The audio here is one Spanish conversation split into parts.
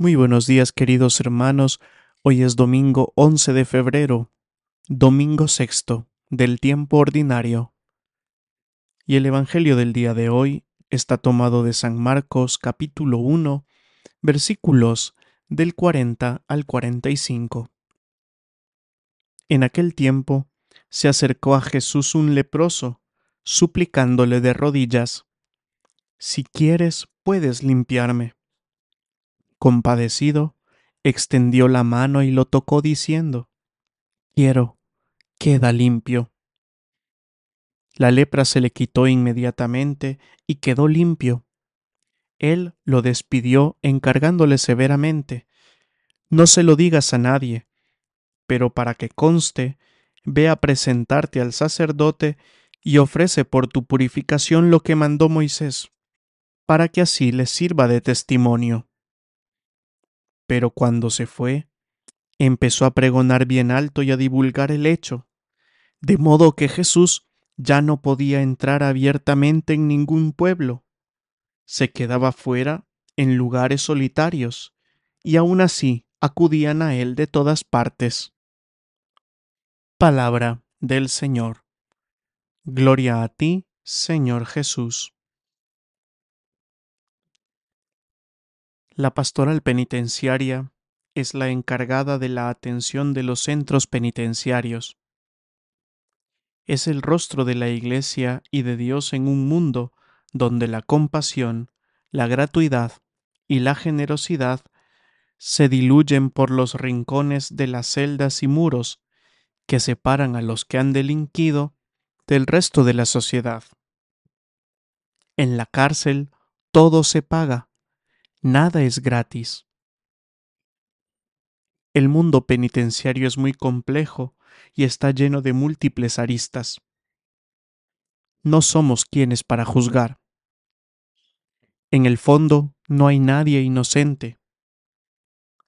Muy buenos días queridos hermanos, hoy es domingo 11 de febrero, domingo sexto del tiempo ordinario. Y el Evangelio del día de hoy está tomado de San Marcos capítulo 1, versículos del 40 al 45. En aquel tiempo se acercó a Jesús un leproso, suplicándole de rodillas, Si quieres, puedes limpiarme compadecido, extendió la mano y lo tocó diciendo, Quiero, queda limpio. La lepra se le quitó inmediatamente y quedó limpio. Él lo despidió encargándole severamente, No se lo digas a nadie, pero para que conste, ve a presentarte al sacerdote y ofrece por tu purificación lo que mandó Moisés, para que así le sirva de testimonio. Pero cuando se fue, empezó a pregonar bien alto y a divulgar el hecho, de modo que Jesús ya no podía entrar abiertamente en ningún pueblo. Se quedaba fuera en lugares solitarios, y aun así acudían a él de todas partes. Palabra del Señor. Gloria a ti, Señor Jesús. La pastoral penitenciaria es la encargada de la atención de los centros penitenciarios. Es el rostro de la Iglesia y de Dios en un mundo donde la compasión, la gratuidad y la generosidad se diluyen por los rincones de las celdas y muros que separan a los que han delinquido del resto de la sociedad. En la cárcel todo se paga, Nada es gratis. El mundo penitenciario es muy complejo y está lleno de múltiples aristas. No somos quienes para juzgar. En el fondo no hay nadie inocente.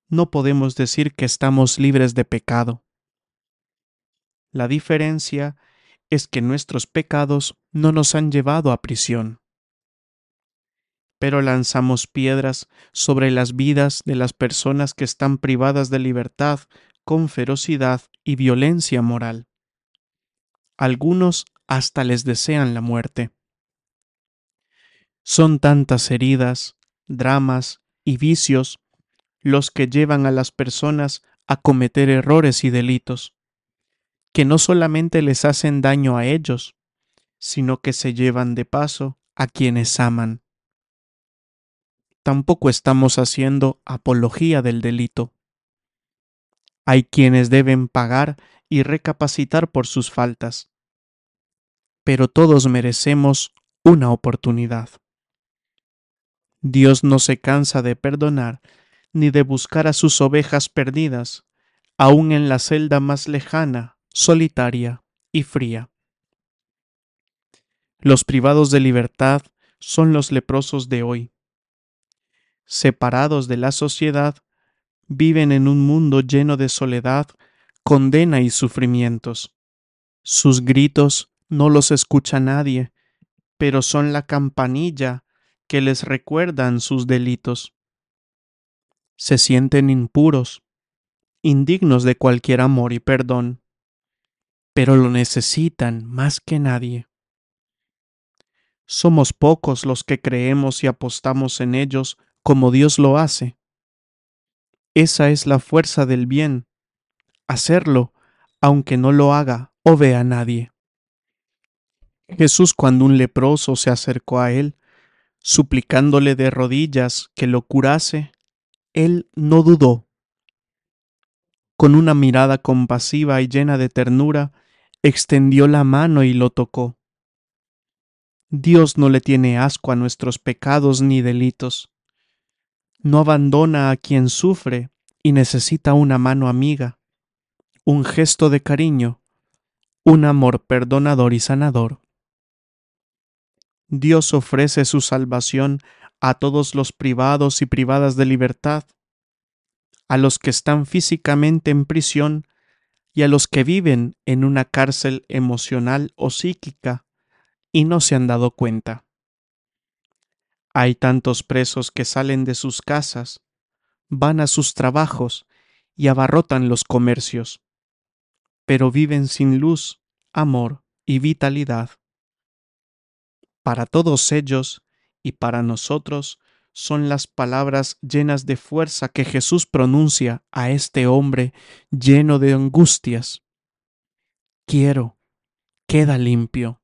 No podemos decir que estamos libres de pecado. La diferencia es que nuestros pecados no nos han llevado a prisión pero lanzamos piedras sobre las vidas de las personas que están privadas de libertad con ferocidad y violencia moral. Algunos hasta les desean la muerte. Son tantas heridas, dramas y vicios los que llevan a las personas a cometer errores y delitos, que no solamente les hacen daño a ellos, sino que se llevan de paso a quienes aman tampoco estamos haciendo apología del delito. Hay quienes deben pagar y recapacitar por sus faltas, pero todos merecemos una oportunidad. Dios no se cansa de perdonar ni de buscar a sus ovejas perdidas, aun en la celda más lejana, solitaria y fría. Los privados de libertad son los leprosos de hoy separados de la sociedad, viven en un mundo lleno de soledad, condena y sufrimientos. Sus gritos no los escucha nadie, pero son la campanilla que les recuerdan sus delitos. Se sienten impuros, indignos de cualquier amor y perdón, pero lo necesitan más que nadie. Somos pocos los que creemos y apostamos en ellos como Dios lo hace. Esa es la fuerza del bien, hacerlo aunque no lo haga o vea nadie. Jesús cuando un leproso se acercó a él, suplicándole de rodillas que lo curase, él no dudó. Con una mirada compasiva y llena de ternura, extendió la mano y lo tocó. Dios no le tiene asco a nuestros pecados ni delitos no abandona a quien sufre y necesita una mano amiga, un gesto de cariño, un amor perdonador y sanador. Dios ofrece su salvación a todos los privados y privadas de libertad, a los que están físicamente en prisión y a los que viven en una cárcel emocional o psíquica y no se han dado cuenta. Hay tantos presos que salen de sus casas, van a sus trabajos y abarrotan los comercios, pero viven sin luz, amor y vitalidad. Para todos ellos y para nosotros son las palabras llenas de fuerza que Jesús pronuncia a este hombre lleno de angustias. Quiero, queda limpio.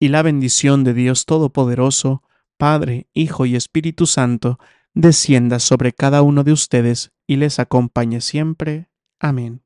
Y la bendición de Dios Todopoderoso, Padre, Hijo y Espíritu Santo, descienda sobre cada uno de ustedes y les acompañe siempre. Amén.